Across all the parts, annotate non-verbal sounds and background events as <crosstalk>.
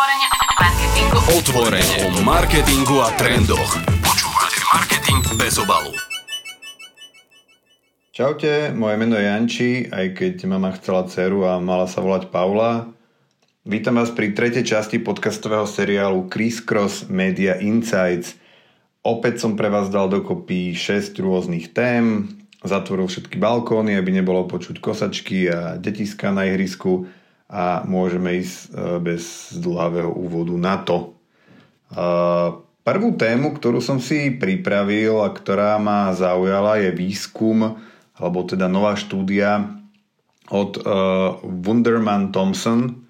Otvorene o marketingu. Otvorene o marketingu a trendoch. Počúvate Marketing bez obalu. Čaute, moje meno je Janči, aj keď mama chcela dceru a mala sa volať Paula. Vítam vás pri tretej časti podcastového seriálu Criss Cross Media Insights. Opäť som pre vás dal dokopy 6 rôznych tém, zatvoril všetky balkóny, aby nebolo počuť kosačky a detiska na ihrisku a môžeme ísť e, bez dlhavého úvodu na to. E, prvú tému, ktorú som si pripravil a ktorá ma zaujala je výskum, alebo teda nová štúdia od uh, Wunderman Thompson.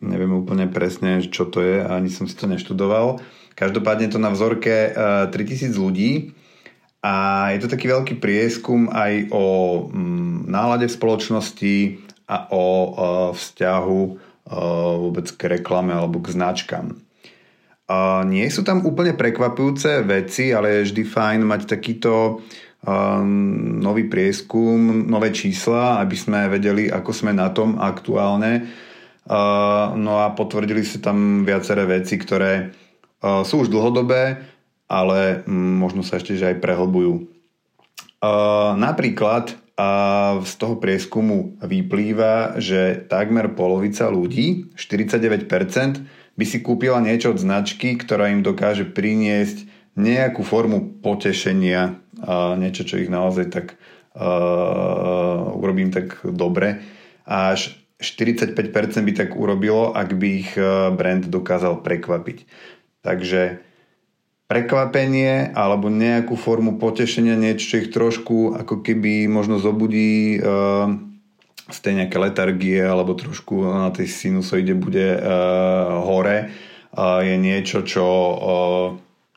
Neviem úplne presne, čo to je, ani som si to neštudoval. Každopádne to na vzorke uh, 3000 ľudí a je to taký veľký prieskum aj o um, nálade v spoločnosti, a o vzťahu vôbec k reklame alebo k značkám. Nie sú tam úplne prekvapujúce veci, ale je vždy fajn mať takýto nový prieskum, nové čísla, aby sme vedeli, ako sme na tom aktuálne. No a potvrdili sa tam viaceré veci, ktoré sú už dlhodobé, ale možno sa ešte že aj prehlbujú. Napríklad a z toho prieskumu vyplýva, že takmer polovica ľudí, 49%, by si kúpila niečo od značky, ktorá im dokáže priniesť nejakú formu potešenia, a niečo, čo ich naozaj tak uh, urobím tak dobre. Až 45% by tak urobilo, ak by ich brand dokázal prekvapiť. Takže prekvapenie alebo nejakú formu potešenia, niečo, čo ich trošku ako keby možno zobudí uh, z tej nejaké letargie alebo trošku na tej sinusoide bude uh, hore, uh, je niečo, čo uh,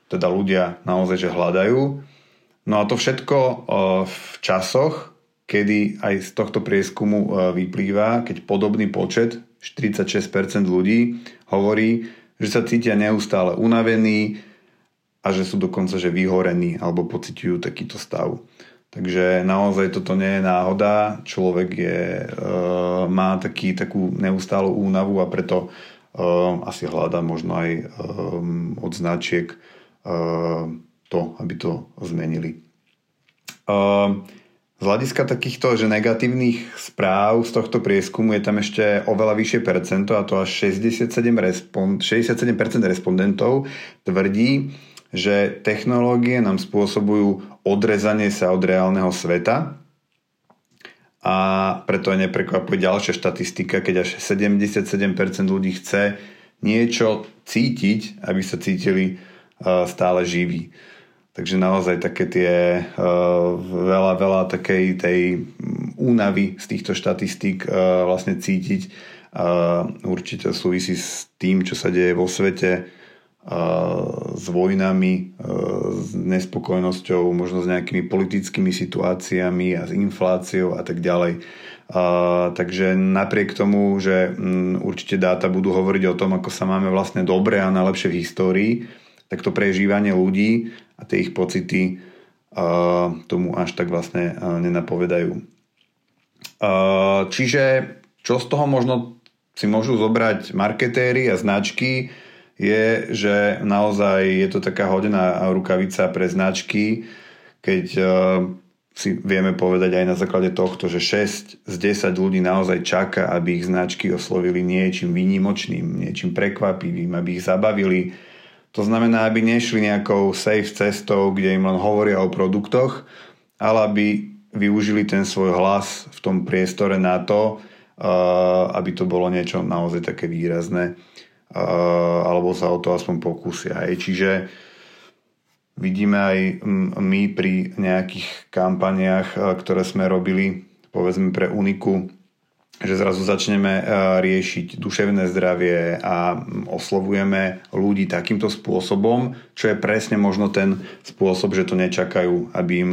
teda ľudia naozaj že hľadajú. No a to všetko uh, v časoch, kedy aj z tohto prieskumu uh, vyplýva, keď podobný počet, 46% ľudí, hovorí, že sa cítia neustále unavení, a že sú dokonca že vyhorení alebo pociťujú takýto stav. Takže naozaj toto nie je náhoda. Človek je, e, má taký, takú neustálu únavu a preto e, asi hľadá možno aj e, od značiek e, to, aby to zmenili. E, z hľadiska takýchto že negatívnych správ z tohto prieskumu je tam ešte oveľa vyššie percento a to až 67, respond, 67% respondentov tvrdí, že technológie nám spôsobujú odrezanie sa od reálneho sveta a preto aj neprekvapuje ďalšia štatistika, keď až 77% ľudí chce niečo cítiť, aby sa cítili stále živí. Takže naozaj také tie veľa, veľa takej tej únavy z týchto štatistík vlastne cítiť určite súvisí s tým, čo sa deje vo svete, s vojnami, s nespokojnosťou, možno s nejakými politickými situáciami a s infláciou a tak ďalej. Takže napriek tomu, že m, určite dáta budú hovoriť o tom, ako sa máme vlastne dobre a najlepšie v histórii, tak to prežívanie ľudí a tie ich pocity tomu až tak vlastne nenapovedajú. Čiže čo z toho možno si môžu zobrať marketéry a značky, je, že naozaj je to taká hodená rukavica pre značky, keď uh, si vieme povedať aj na základe tohto, že 6 z 10 ľudí naozaj čaká, aby ich značky oslovili niečím výnimočným, niečím prekvapivým, aby ich zabavili. To znamená, aby nešli nejakou safe cestou, kde im len hovoria o produktoch, ale aby využili ten svoj hlas v tom priestore na to, aby to bolo niečo naozaj také výrazné alebo sa o to aspoň pokúsia. Hej. Čiže vidíme aj my pri nejakých kampaniách, ktoré sme robili, povedzme pre Uniku, že zrazu začneme riešiť duševné zdravie a oslovujeme ľudí takýmto spôsobom, čo je presne možno ten spôsob, že to nečakajú, aby im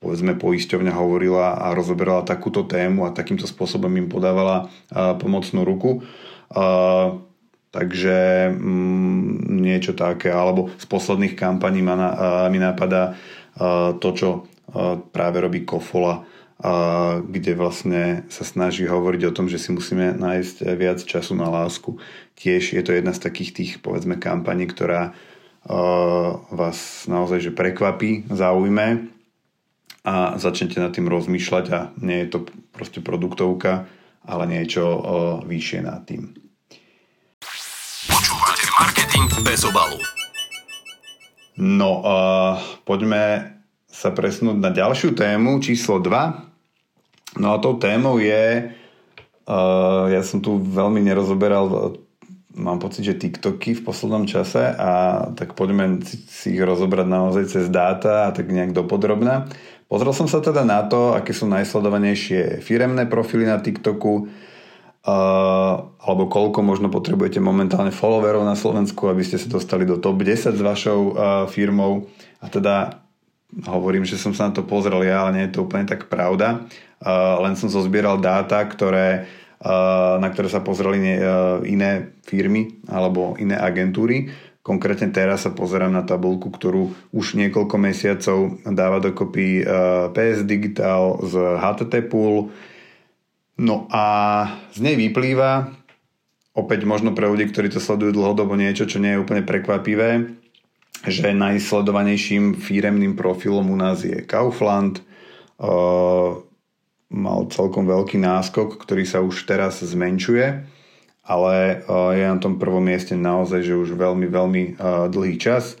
povedzme poisťovňa hovorila a rozoberala takúto tému a takýmto spôsobom im podávala pomocnú ruku. Takže mm, niečo také, alebo z posledných kampaní ma na, mi napadá to, čo práve robí Kofola kde vlastne sa snaží hovoriť o tom, že si musíme nájsť viac času na lásku. Tiež je to jedna z takých tých, povedzme, kampaní, ktorá vás naozaj že prekvapí, zaujme a začnete nad tým rozmýšľať a nie je to proste produktovka, ale niečo vyššie nad tým. Marketing bez obalu. No, uh, poďme sa presnúť na ďalšiu tému, číslo 2. No a tou témou je, uh, ja som tu veľmi nerozoberal, mám pocit, že TikToky v poslednom čase a tak poďme si, ich rozobrať naozaj cez dáta a tak nejak dopodrobná. Pozrel som sa teda na to, aké sú najsledovanejšie firemné profily na TikToku, alebo koľko možno potrebujete momentálne followerov na Slovensku, aby ste sa dostali do top 10 s vašou uh, firmou. A teda hovorím, že som sa na to pozrel ja, ale nie je to úplne tak pravda. Uh, len som zozbieral dáta, ktoré, na ktoré sa pozreli iné firmy alebo iné agentúry. Konkrétne teraz sa pozerám na tabulku, ktorú už niekoľko mesiacov dáva dokopy PS Digital z HTT Pool. No a z nej vyplýva, opäť možno pre ľudí, ktorí to sledujú dlhodobo, niečo, čo nie je úplne prekvapivé, že najsledovanejším firemným profilom u nás je Kaufland. Uh, mal celkom veľký náskok, ktorý sa už teraz zmenšuje, ale je na tom prvom mieste naozaj, že už veľmi, veľmi dlhý čas.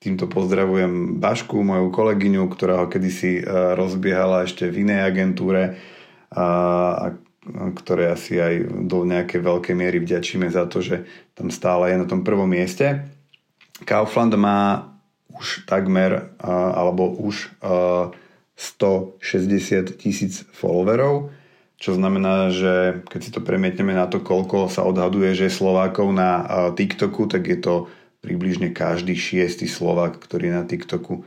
Týmto pozdravujem Bašku, moju kolegyňu, ktorá ho kedysi rozbiehala ešte v inej agentúre a, a ktoré asi aj do nejakej veľkej miery vďačíme za to, že tam stále je na tom prvom mieste. Kaufland má už takmer, alebo už 160 tisíc followerov, čo znamená, že keď si to premietneme na to, koľko sa odhaduje, že Slovákov na TikToku, tak je to približne každý šiestý Slovák, ktorý je na TikToku,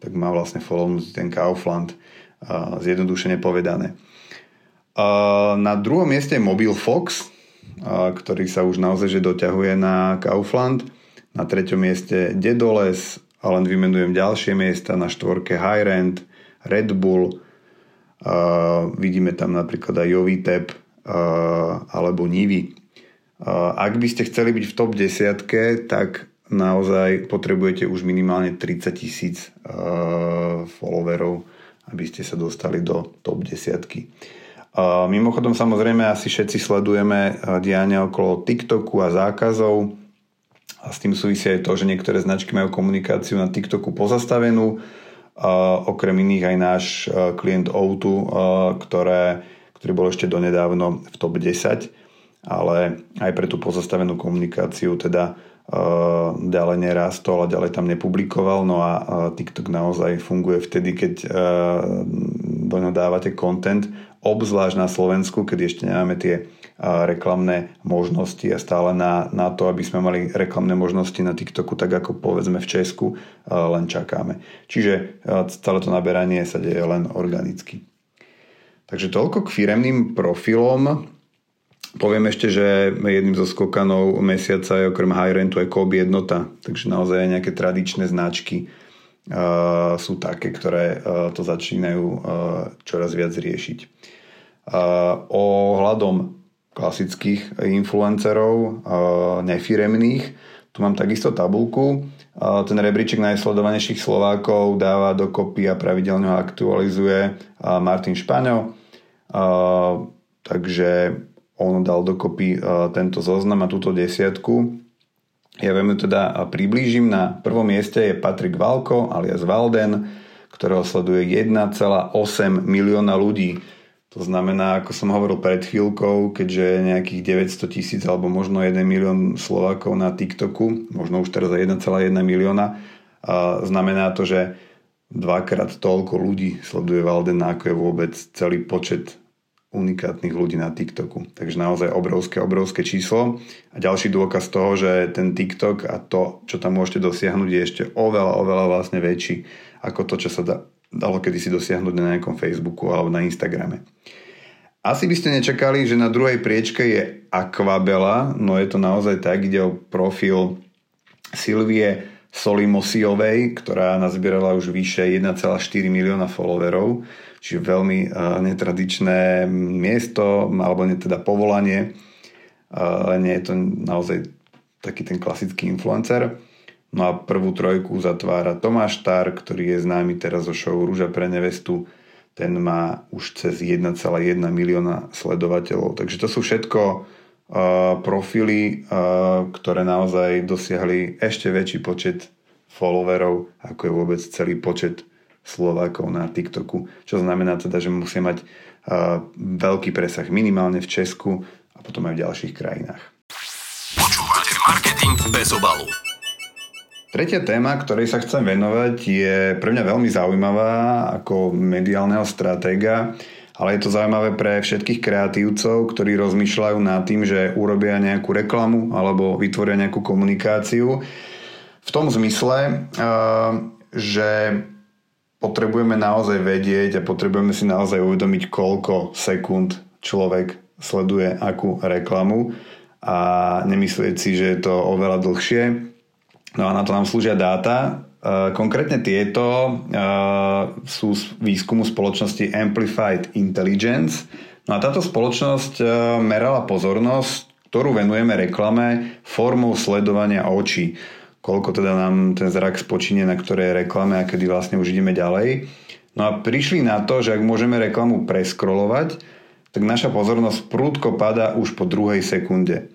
tak má vlastne follownúť ten Kaufland, zjednodušene povedané. Na druhom mieste je Mobil Fox, ktorý sa už naozaj že doťahuje na Kaufland. Na treťom mieste Dedoles, a len vymenujem ďalšie miesta, na štvorke Rent, Red Bull, uh, vidíme tam napríklad aj Jovitep uh, alebo Nivy. Uh, ak by ste chceli byť v top 10, tak naozaj potrebujete už minimálne 30 tisíc uh, followerov, aby ste sa dostali do top 10. Uh, mimochodom samozrejme asi všetci sledujeme diania okolo TikToku a zákazov. A s tým súvisí aj to, že niektoré značky majú komunikáciu na TikToku pozastavenú, okrem iných aj náš klient O2, ktoré, ktorý bol ešte donedávno v top 10, ale aj pre tú pozastavenú komunikáciu teda ďalej nerastol a ďalej tam nepublikoval. No a TikTok naozaj funguje vtedy, keď do ňoho dávate content, obzvlášť na Slovensku, keď ešte nemáme tie reklamné možnosti a stále na, na to, aby sme mali reklamné možnosti na TikToku, tak ako povedzme v Česku, len čakáme. Čiže celé to naberanie sa deje len organicky. Takže toľko k firemným profilom. Poviem ešte, že jedným zo skokanov mesiaca je okrem high rentu aj Kobe jednota, takže naozaj aj nejaké tradičné značky uh, sú také, ktoré uh, to začínajú uh, čoraz viac riešiť. Uh, ohľadom klasických influencerov, nefiremných. Tu mám takisto tabulku. Ten rebríček najsledovanejších Slovákov dáva dokopy a pravidelne ho aktualizuje Martin Špaňo. Takže on dal dokopy tento zoznam a túto desiatku. Ja veľmi teda priblížim. Na prvom mieste je Patrik Valko alias Valden, ktorého sleduje 1,8 milióna ľudí. To znamená, ako som hovoril pred chvíľkou, keďže nejakých 900 tisíc alebo možno 1 milión Slovákov na TikToku, možno už teraz aj 1,1 milióna, znamená to, že dvakrát toľko ľudí sleduje Valden, ako je vôbec celý počet unikátnych ľudí na TikToku. Takže naozaj obrovské, obrovské číslo. A ďalší dôkaz toho, že ten TikTok a to, čo tam môžete dosiahnuť, je ešte oveľa, oveľa vlastne väčší ako to, čo sa dá, dalo kedysi dosiahnuť na nejakom Facebooku alebo na Instagrame. Asi by ste nečakali, že na druhej priečke je Aquabela, no je to naozaj tak, ide o profil Silvie Solimosiovej, ktorá nazbierala už vyše 1,4 milióna followerov, čiže veľmi uh, netradičné miesto, alebo teda povolanie. Uh, nie je to naozaj taký ten klasický influencer. No a prvú trojku zatvára Tomáš Tar, ktorý je známy teraz zo show Rúža pre nevestu. Ten má už cez 1,1 milióna sledovateľov. Takže to sú všetko profily, ktoré naozaj dosiahli ešte väčší počet followerov, ako je vôbec celý počet Slovákov na TikToku. Čo znamená teda, že musia mať veľký presah minimálne v Česku a potom aj v ďalších krajinách. Počúvate marketing bez obalu. Tretia téma, ktorej sa chcem venovať, je pre mňa veľmi zaujímavá ako mediálneho stratéga ale je to zaujímavé pre všetkých kreatívcov, ktorí rozmýšľajú nad tým, že urobia nejakú reklamu alebo vytvoria nejakú komunikáciu. V tom zmysle, že potrebujeme naozaj vedieť a potrebujeme si naozaj uvedomiť, koľko sekúnd človek sleduje akú reklamu a nemyslieť si, že je to oveľa dlhšie. No a na to nám slúžia dáta, Eh, konkrétne tieto eh, sú z výskumu spoločnosti Amplified Intelligence. No a táto spoločnosť eh, merala pozornosť, ktorú venujeme reklame formou sledovania očí. Koľko teda nám ten zrak spočíne na ktorej reklame a kedy vlastne už ideme ďalej. No a prišli na to, že ak môžeme reklamu preskrolovať, tak naša pozornosť prúdko pada už po druhej sekunde.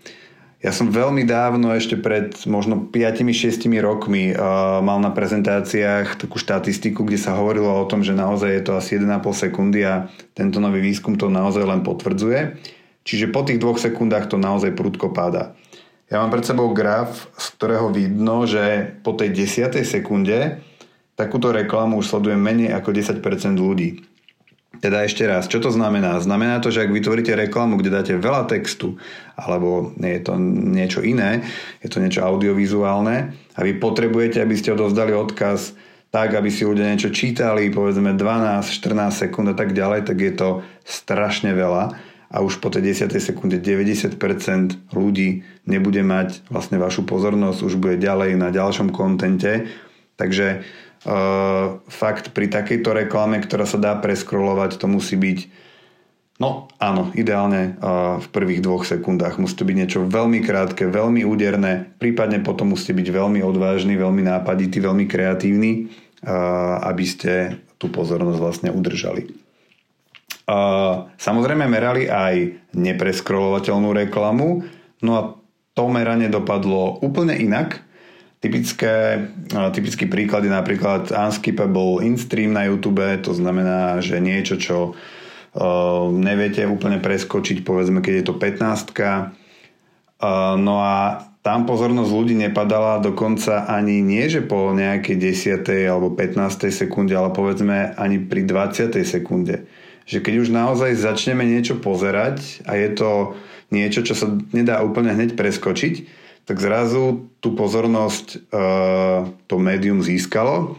Ja som veľmi dávno, ešte pred možno 5-6 rokmi, uh, mal na prezentáciách takú štatistiku, kde sa hovorilo o tom, že naozaj je to asi 1,5 sekundy a tento nový výskum to naozaj len potvrdzuje. Čiže po tých dvoch sekundách to naozaj prudko páda. Ja mám pred sebou graf, z ktorého vidno, že po tej 10. sekunde takúto reklamu už sleduje menej ako 10% ľudí. Teda ešte raz, čo to znamená? Znamená to, že ak vytvoríte reklamu, kde dáte veľa textu, alebo je to niečo iné, je to niečo audiovizuálne a vy potrebujete, aby ste odovzdali odkaz tak, aby si ľudia niečo čítali, povedzme 12, 14 sekúnd a tak ďalej, tak je to strašne veľa a už po tej 10. sekunde 90% ľudí nebude mať vlastne vašu pozornosť, už bude ďalej na ďalšom kontente. Takže Uh, fakt pri takejto reklame, ktorá sa dá preskrolovať, to musí byť no áno, ideálne uh, v prvých dvoch sekundách. Musí to byť niečo veľmi krátke, veľmi úderné, prípadne potom musíte byť veľmi odvážny, veľmi nápaditý, veľmi kreatívny, uh, aby ste tú pozornosť vlastne udržali. Uh, samozrejme merali aj nepreskrolovateľnú reklamu, no a to meranie dopadlo úplne inak, Typické, typický príklad je napríklad Unskippable InStream na YouTube, to znamená, že niečo, čo uh, neviete úplne preskočiť, povedzme, keď je to 15 uh, No a tam pozornosť ľudí nepadala dokonca ani nie, že po nejakej 10. alebo 15. sekunde, ale povedzme ani pri 20. sekunde. Že keď už naozaj začneme niečo pozerať a je to niečo, čo sa nedá úplne hneď preskočiť, tak zrazu tú pozornosť uh, to médium získalo,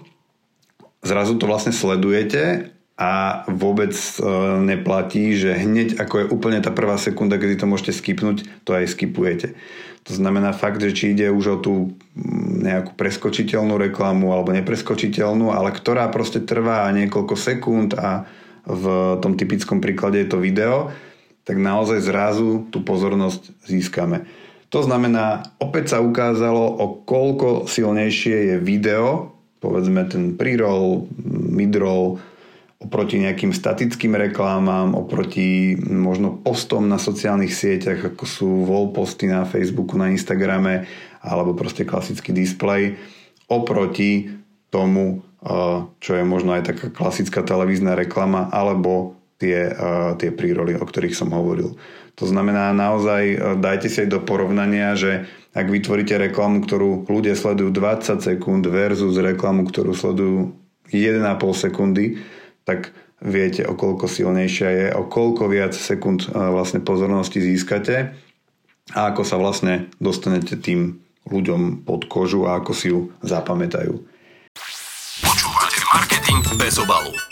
zrazu to vlastne sledujete a vôbec uh, neplatí, že hneď ako je úplne tá prvá sekunda, kedy to môžete skipnúť, to aj skipujete. To znamená fakt, že či ide už o tú mm, nejakú preskočiteľnú reklamu alebo nepreskočiteľnú, ale ktorá proste trvá niekoľko sekúnd a v tom typickom príklade je to video, tak naozaj zrazu tú pozornosť získame. To znamená, opäť sa ukázalo, o koľko silnejšie je video, povedzme ten pre-roll, mid-roll, oproti nejakým statickým reklámam, oproti možno postom na sociálnych sieťach, ako sú wall posty na Facebooku, na Instagrame, alebo proste klasický display, oproti tomu, eh, čo je možno aj taká klasická televízna reklama, alebo tie, tie príroly, o ktorých som hovoril. To znamená naozaj dajte si aj do porovnania, že ak vytvoríte reklamu, ktorú ľudia sledujú 20 sekúnd versus reklamu, ktorú sledujú 1,5 sekundy, tak viete, o koľko silnejšia je, o koľko viac sekúnd vlastne pozornosti získate a ako sa vlastne dostanete tým ľuďom pod kožu a ako si ju zapamätajú. Počúvate marketing bez obalu.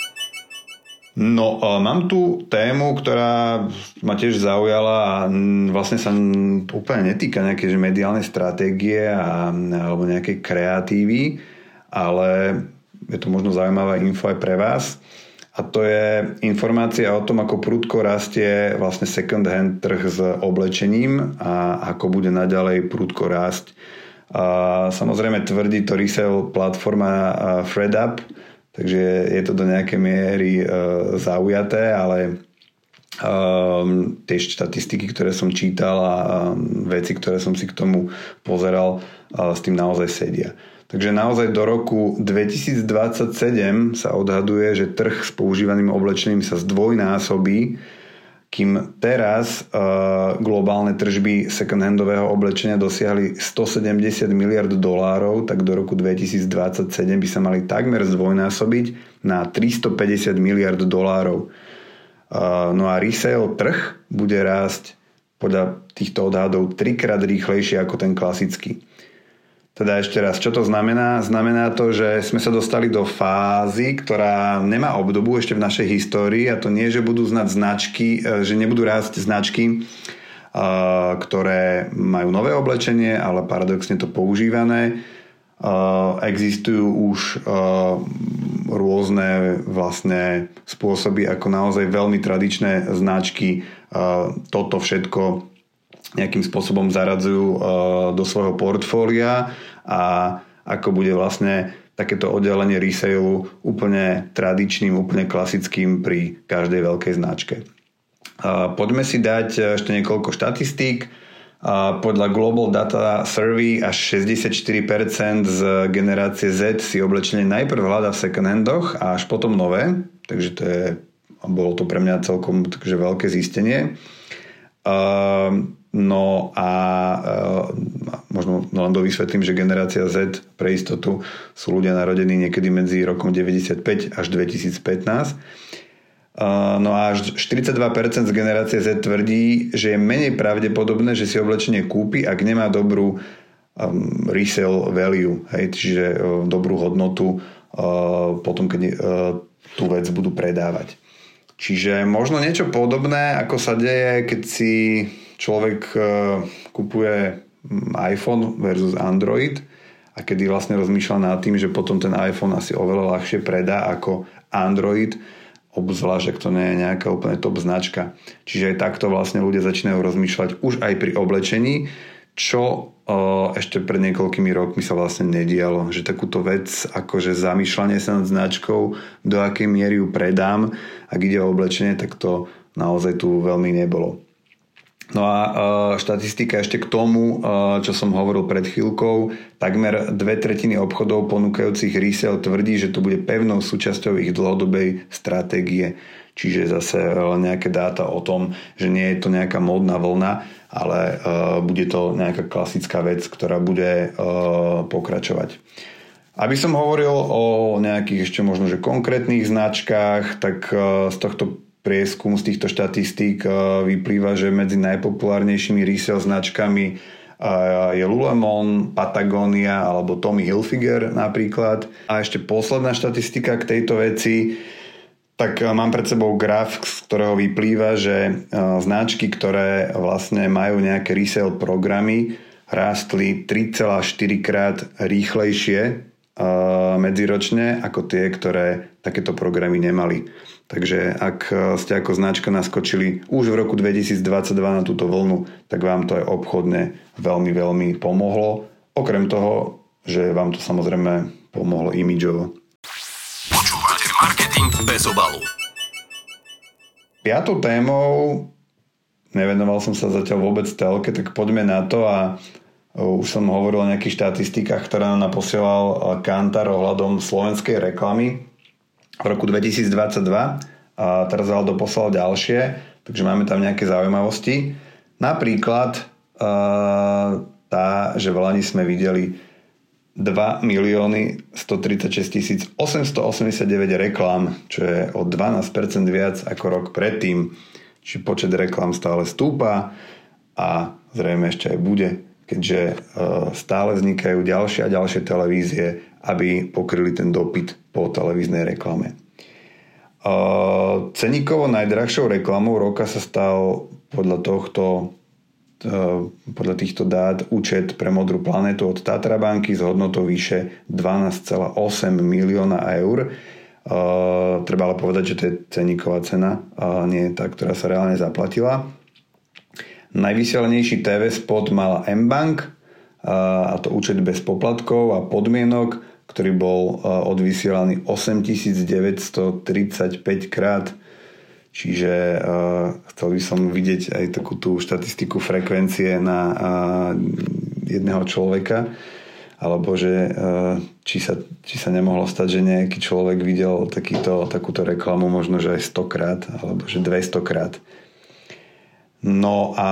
No, mám tu tému, ktorá ma tiež zaujala a vlastne sa úplne netýka nejakej mediálnej stratégie a, alebo nejakej kreatívy, ale je to možno zaujímavá info aj pre vás. A to je informácia o tom, ako prudko rastie vlastne second hand trh s oblečením a ako bude naďalej prudko rásť. A samozrejme tvrdí to resale platforma FredUp, Takže je to do nejakej miery uh, zaujaté, ale um, tie štatistiky, ktoré som čítal a um, veci, ktoré som si k tomu pozeral, uh, s tým naozaj sedia. Takže naozaj do roku 2027 sa odhaduje, že trh s používaným oblečením sa zdvojnásobí kým teraz uh, globálne tržby second-handového oblečenia dosiahli 170 miliard dolárov, tak do roku 2027 by sa mali takmer zdvojnásobiť na 350 miliard dolárov. Uh, no a resale trh bude rásť podľa týchto odhadov trikrát rýchlejšie ako ten klasický. Teda ešte raz, čo to znamená? Znamená to, že sme sa dostali do fázy, ktorá nemá obdobu ešte v našej histórii a to nie, že budú znať značky, e, že nebudú rásť značky, e, ktoré majú nové oblečenie, ale paradoxne to používané. E, existujú už rôzne vlastne spôsoby, ako naozaj veľmi tradičné značky toto všetko nejakým spôsobom zaradzujú do svojho portfólia a ako bude vlastne takéto oddelenie resale úplne tradičným, úplne klasickým pri každej veľkej značke. Poďme si dať ešte niekoľko štatistík. Podľa Global Data Survey až 64% z generácie Z si oblečenie najprv hľada v second handoch a až potom nové. Takže to je, bolo to pre mňa celkom takže veľké zistenie. No a e, možno len dovysvetlím, že generácia Z pre istotu sú ľudia narodení niekedy medzi rokom 95 až 2015. E, no a až 42% z generácie Z tvrdí, že je menej pravdepodobné, že si oblečenie kúpi, ak nemá dobrú um, resale value, hej, čiže uh, dobrú hodnotu uh, potom, keď uh, tú vec budú predávať. Čiže možno niečo podobné, ako sa deje, keď si človek e, kupuje iPhone versus Android a kedy vlastne rozmýšľa nad tým, že potom ten iPhone asi oveľa ľahšie predá ako Android, obzvlášť, ak to nie je nejaká úplne top značka. Čiže aj takto vlastne ľudia začínajú rozmýšľať už aj pri oblečení, čo o, e, ešte pred niekoľkými rokmi sa vlastne nedialo. Že takúto vec, akože zamýšľanie sa nad značkou, do akej miery ju predám, ak ide o oblečenie, tak to naozaj tu veľmi nebolo. No a uh, štatistika ešte k tomu, uh, čo som hovoril pred chvíľkou, takmer dve tretiny obchodov ponúkajúcich resale tvrdí, že to bude pevnou súčasťou ich dlhodobej stratégie. Čiže zase uh, nejaké dáta o tom, že nie je to nejaká módna vlna, ale bude to nejaká klasická vec, ktorá bude pokračovať. Aby som hovoril o nejakých ešte možno že konkrétnych značkách, tak z tohto prieskum z týchto štatistík eh, vyplýva, že medzi najpopulárnejšími resale značkami eh, je Lululemon, Patagonia alebo Tommy Hilfiger napríklad. A ešte posledná štatistika k tejto veci, tak eh, mám pred sebou graf, z ktorého vyplýva, že značky, ktoré vlastne majú nejaké resale programy, rástli 3,4 krát rýchlejšie medziročne ako tie, ktoré takéto programy nemali. Takže ak e, ste ako značka naskočili už v roku 2022 na túto vlnu, tak vám to aj obchodne veľmi, veľmi pomohlo. Okrem toho, že vám to samozrejme pomohlo imidžovo. Počúvate marketing bez obalu. Piatou témou, nevenoval som sa zatiaľ vôbec telke, tak poďme na to a e, už som hovoril o nejakých štatistikách, ktoré nám naposielal e, Kantar ohľadom slovenskej reklamy v roku 2022 a teraz Aldo poslal ďalšie, takže máme tam nejaké zaujímavosti. Napríklad uh, tá, že v Lani sme videli 2 milióny 136 889 reklám, čo je o 12% viac ako rok predtým. Čiže počet reklám stále stúpa a zrejme ešte aj bude, keďže stále vznikajú ďalšie a ďalšie televízie, aby pokryli ten dopyt po televíznej reklame. Ceníkovo najdrahšou reklamou roka sa stal podľa tohto podľa týchto dát účet pre Modrú planetu od Tatra banky s hodnotou vyše 12,8 milióna eur. Uh, treba ale povedať, že to je ceníková cena, uh, nie tá, ktorá sa reálne zaplatila. Najvysielnejší TV spot mala M-Bank, uh, a to účet bez poplatkov a podmienok, ktorý bol uh, odvysielaný 8935 krát. Čiže uh, chcel by som vidieť aj takú tú štatistiku frekvencie na uh, jedného človeka alebo že či sa, či sa nemohlo stať, že nejaký človek videl takýto, takúto reklamu možno, že aj 100 krát, alebo že 200 krát. No a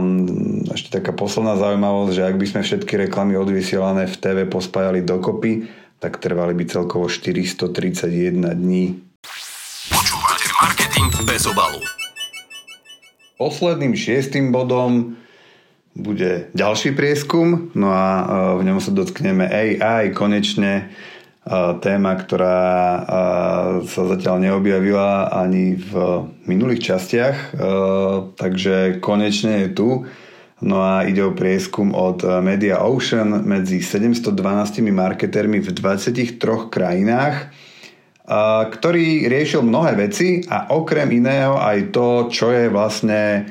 mm, ešte taká posledná zaujímavosť, že ak by sme všetky reklamy odvysielané v TV pospájali dokopy, tak trvali by celkovo 431 dní. Počúvate marketing bez obalu. Posledným šiestým bodom bude ďalší prieskum, no a e, v ňom sa dotkneme AI, konečne téma, ktorá sa zatiaľ neobjavila ani v minulých častiach, takže konečne je tu. No a ide o prieskum od Media Ocean medzi 712 marketermi v 23 krajinách, ktorý riešil mnohé veci a okrem iného aj to, čo je vlastne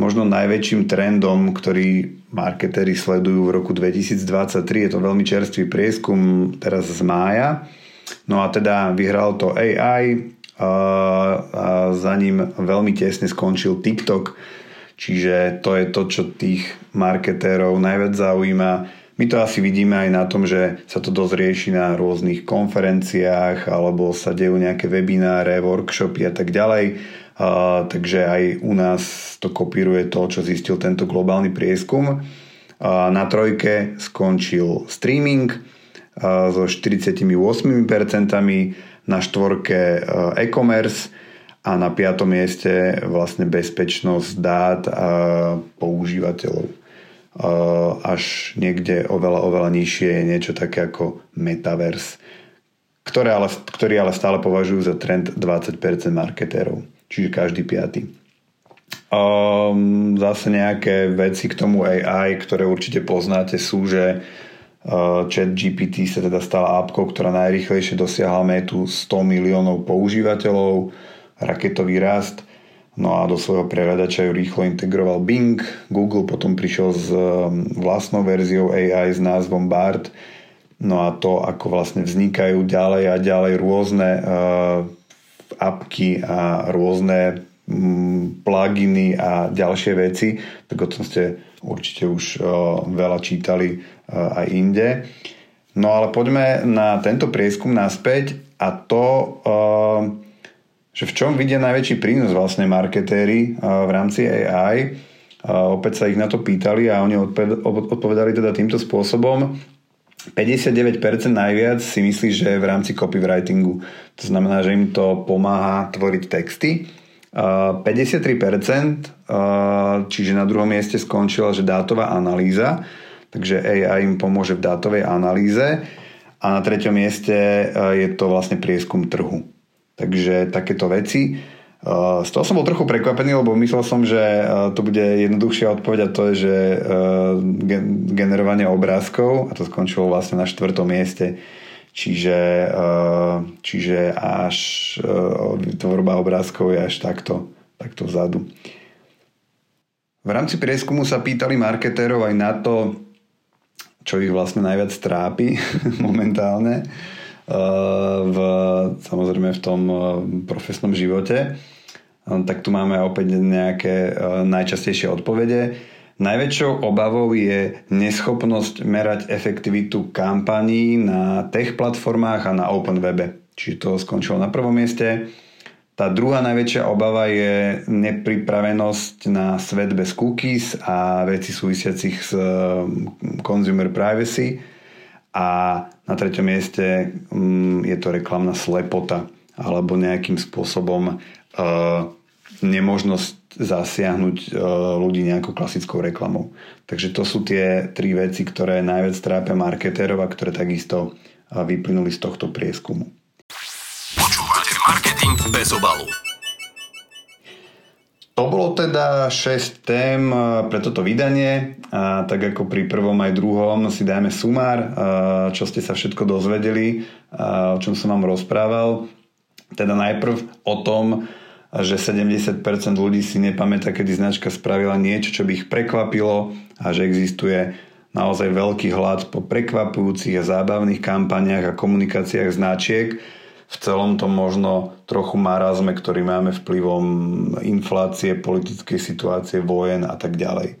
možno najväčším trendom, ktorý marketéri sledujú v roku 2023. Je to veľmi čerstvý prieskum teraz z mája. No a teda vyhral to AI a, za ním veľmi tesne skončil TikTok. Čiže to je to, čo tých marketérov najviac zaujíma. My to asi vidíme aj na tom, že sa to dosť rieši na rôznych konferenciách alebo sa dejú nejaké webináre, workshopy a tak ďalej takže aj u nás to kopíruje to, čo zistil tento globálny prieskum. Na trojke skončil streaming so 48%, na štvorke e-commerce a na piatom mieste vlastne bezpečnosť dát a používateľov. Až niekde oveľa, oveľa nižšie je niečo také ako metaverse, ktoré ale, ktorý ale stále považujú za trend 20% marketérov čiže každý piaty. Um, zase nejaké veci k tomu AI, ktoré určite poznáte, sú, že uh, chat GPT sa teda stala appkou, ktorá najrychlejšie dosiahla metu 100 miliónov používateľov, raketový rast, no a do svojho prehľadača ju rýchlo integroval Bing, Google potom prišiel s um, vlastnou verziou AI s názvom BART, no a to, ako vlastne vznikajú ďalej a ďalej rôzne uh, apky a rôzne mm, pluginy a ďalšie veci, tak o tom ste určite už veľa čítali aj inde. No ale poďme na tento prieskum naspäť a to, že v čom vidia najväčší prínos vlastne marketéri v rámci AI. Opäť sa ich na to pýtali a oni odpovedali teda týmto spôsobom. 59% najviac si myslí, že v rámci copywritingu. To znamená, že im to pomáha tvoriť texty. 53%, čiže na druhom mieste skončila, že dátová analýza, takže AI im pomôže v dátovej analýze a na treťom mieste je to vlastne prieskum trhu. Takže takéto veci. Z toho som bol trochu prekvapený, lebo myslel som, že to bude jednoduchšia odpoveď a to je, že generovanie obrázkov a to skončilo vlastne na štvrtom mieste. Čiže, čiže až tvorba obrázkov je až takto, takto vzadu. V rámci prieskumu sa pýtali marketérov aj na to, čo ich vlastne najviac trápi <laughs> momentálne v, samozrejme v tom profesnom živote tak tu máme opäť nejaké e, najčastejšie odpovede. Najväčšou obavou je neschopnosť merať efektivitu kampaní na tech platformách a na open webe. Čiže to skončilo na prvom mieste. Tá druhá najväčšia obava je nepripravenosť na svet bez cookies a veci súvisiacich s consumer privacy. A na treťom mieste je to reklamná slepota alebo nejakým spôsobom nemožnosť zasiahnuť uh, ľudí nejakou klasickou reklamou. Takže to sú tie tri veci, ktoré najviac trápia marketérov a ktoré takisto uh, vyplynuli z tohto prieskumu. Počúvate Marketing bez obalu. To bolo teda 6 tém pre toto vydanie a tak ako pri prvom aj druhom si dajme sumár, čo ste sa všetko dozvedeli, o čom som vám rozprával. Teda najprv o tom, že 70% ľudí si nepamätá, kedy značka spravila niečo, čo by ich prekvapilo a že existuje naozaj veľký hlad po prekvapujúcich a zábavných kampaniách a komunikáciách značiek, v celom tom možno trochu marazme, ktorý máme vplyvom inflácie, politickej situácie, vojen a tak ďalej.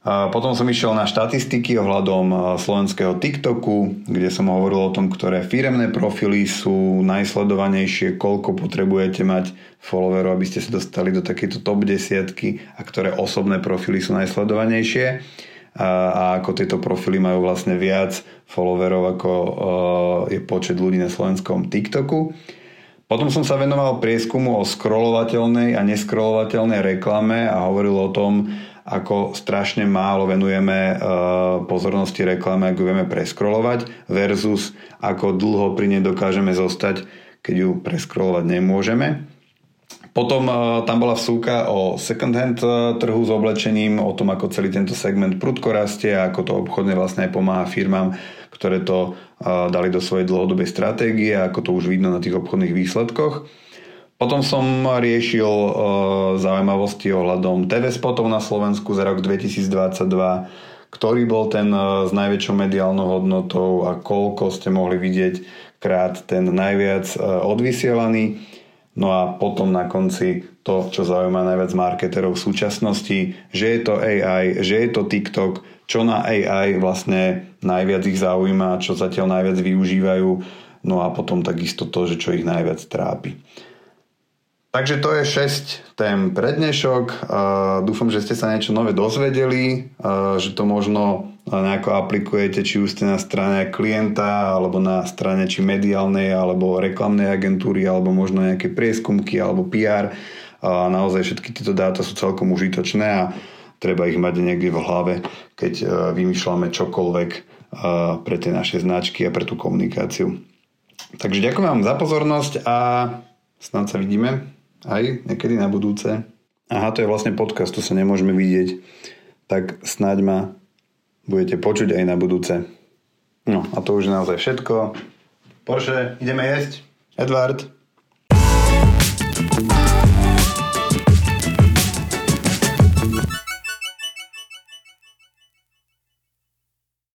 Potom som išiel na štatistiky ohľadom slovenského TikToku, kde som hovoril o tom, ktoré firemné profily sú najsledovanejšie, koľko potrebujete mať followerov, aby ste sa dostali do takejto top desiatky a ktoré osobné profily sú najsledovanejšie a, ako tieto profily majú vlastne viac followerov ako uh, je počet ľudí na slovenskom TikToku. Potom som sa venoval prieskumu o scrollovateľnej a nescrollovateľnej reklame a hovoril o tom, ako strašne málo venujeme uh, pozornosti reklame, ako vieme prescrollovať versus ako dlho pri nej dokážeme zostať, keď ju prescrollovať nemôžeme. Potom uh, tam bola vsúka o second hand uh, trhu s oblečením, o tom, ako celý tento segment prudko rastie a ako to obchodne vlastne aj pomáha firmám, ktoré to dali do svojej dlhodobej stratégie a ako to už vidno na tých obchodných výsledkoch. Potom som riešil uh, zaujímavosti ohľadom TV spotov na Slovensku za rok 2022, ktorý bol ten uh, s najväčšou mediálnou hodnotou a koľko ste mohli vidieť krát ten najviac uh, odvysielaný. No a potom na konci to, čo zaujíma najviac marketerov v súčasnosti, že je to AI, že je to TikTok, čo na AI vlastne najviac ich zaujíma, čo zatiaľ najviac využívajú, no a potom takisto to, že čo ich najviac trápi. Takže to je 6 tém pre dnešok. Dúfam, že ste sa niečo nové dozvedeli, že to možno nejako aplikujete, či už ste na strane klienta, alebo na strane či mediálnej, alebo reklamnej agentúry, alebo možno nejaké prieskumky, alebo PR. Naozaj všetky tieto dáta sú celkom užitočné a treba ich mať niekde v hlave, keď vymýšľame čokoľvek pre tie naše značky a pre tú komunikáciu. Takže ďakujem vám za pozornosť a snad sa vidíme aj niekedy na budúce. Aha, to je vlastne podcast, tu sa nemôžeme vidieť. Tak snáď ma budete počuť aj na budúce. No a to už je naozaj všetko. Porsche, ideme jesť. Edward. thank you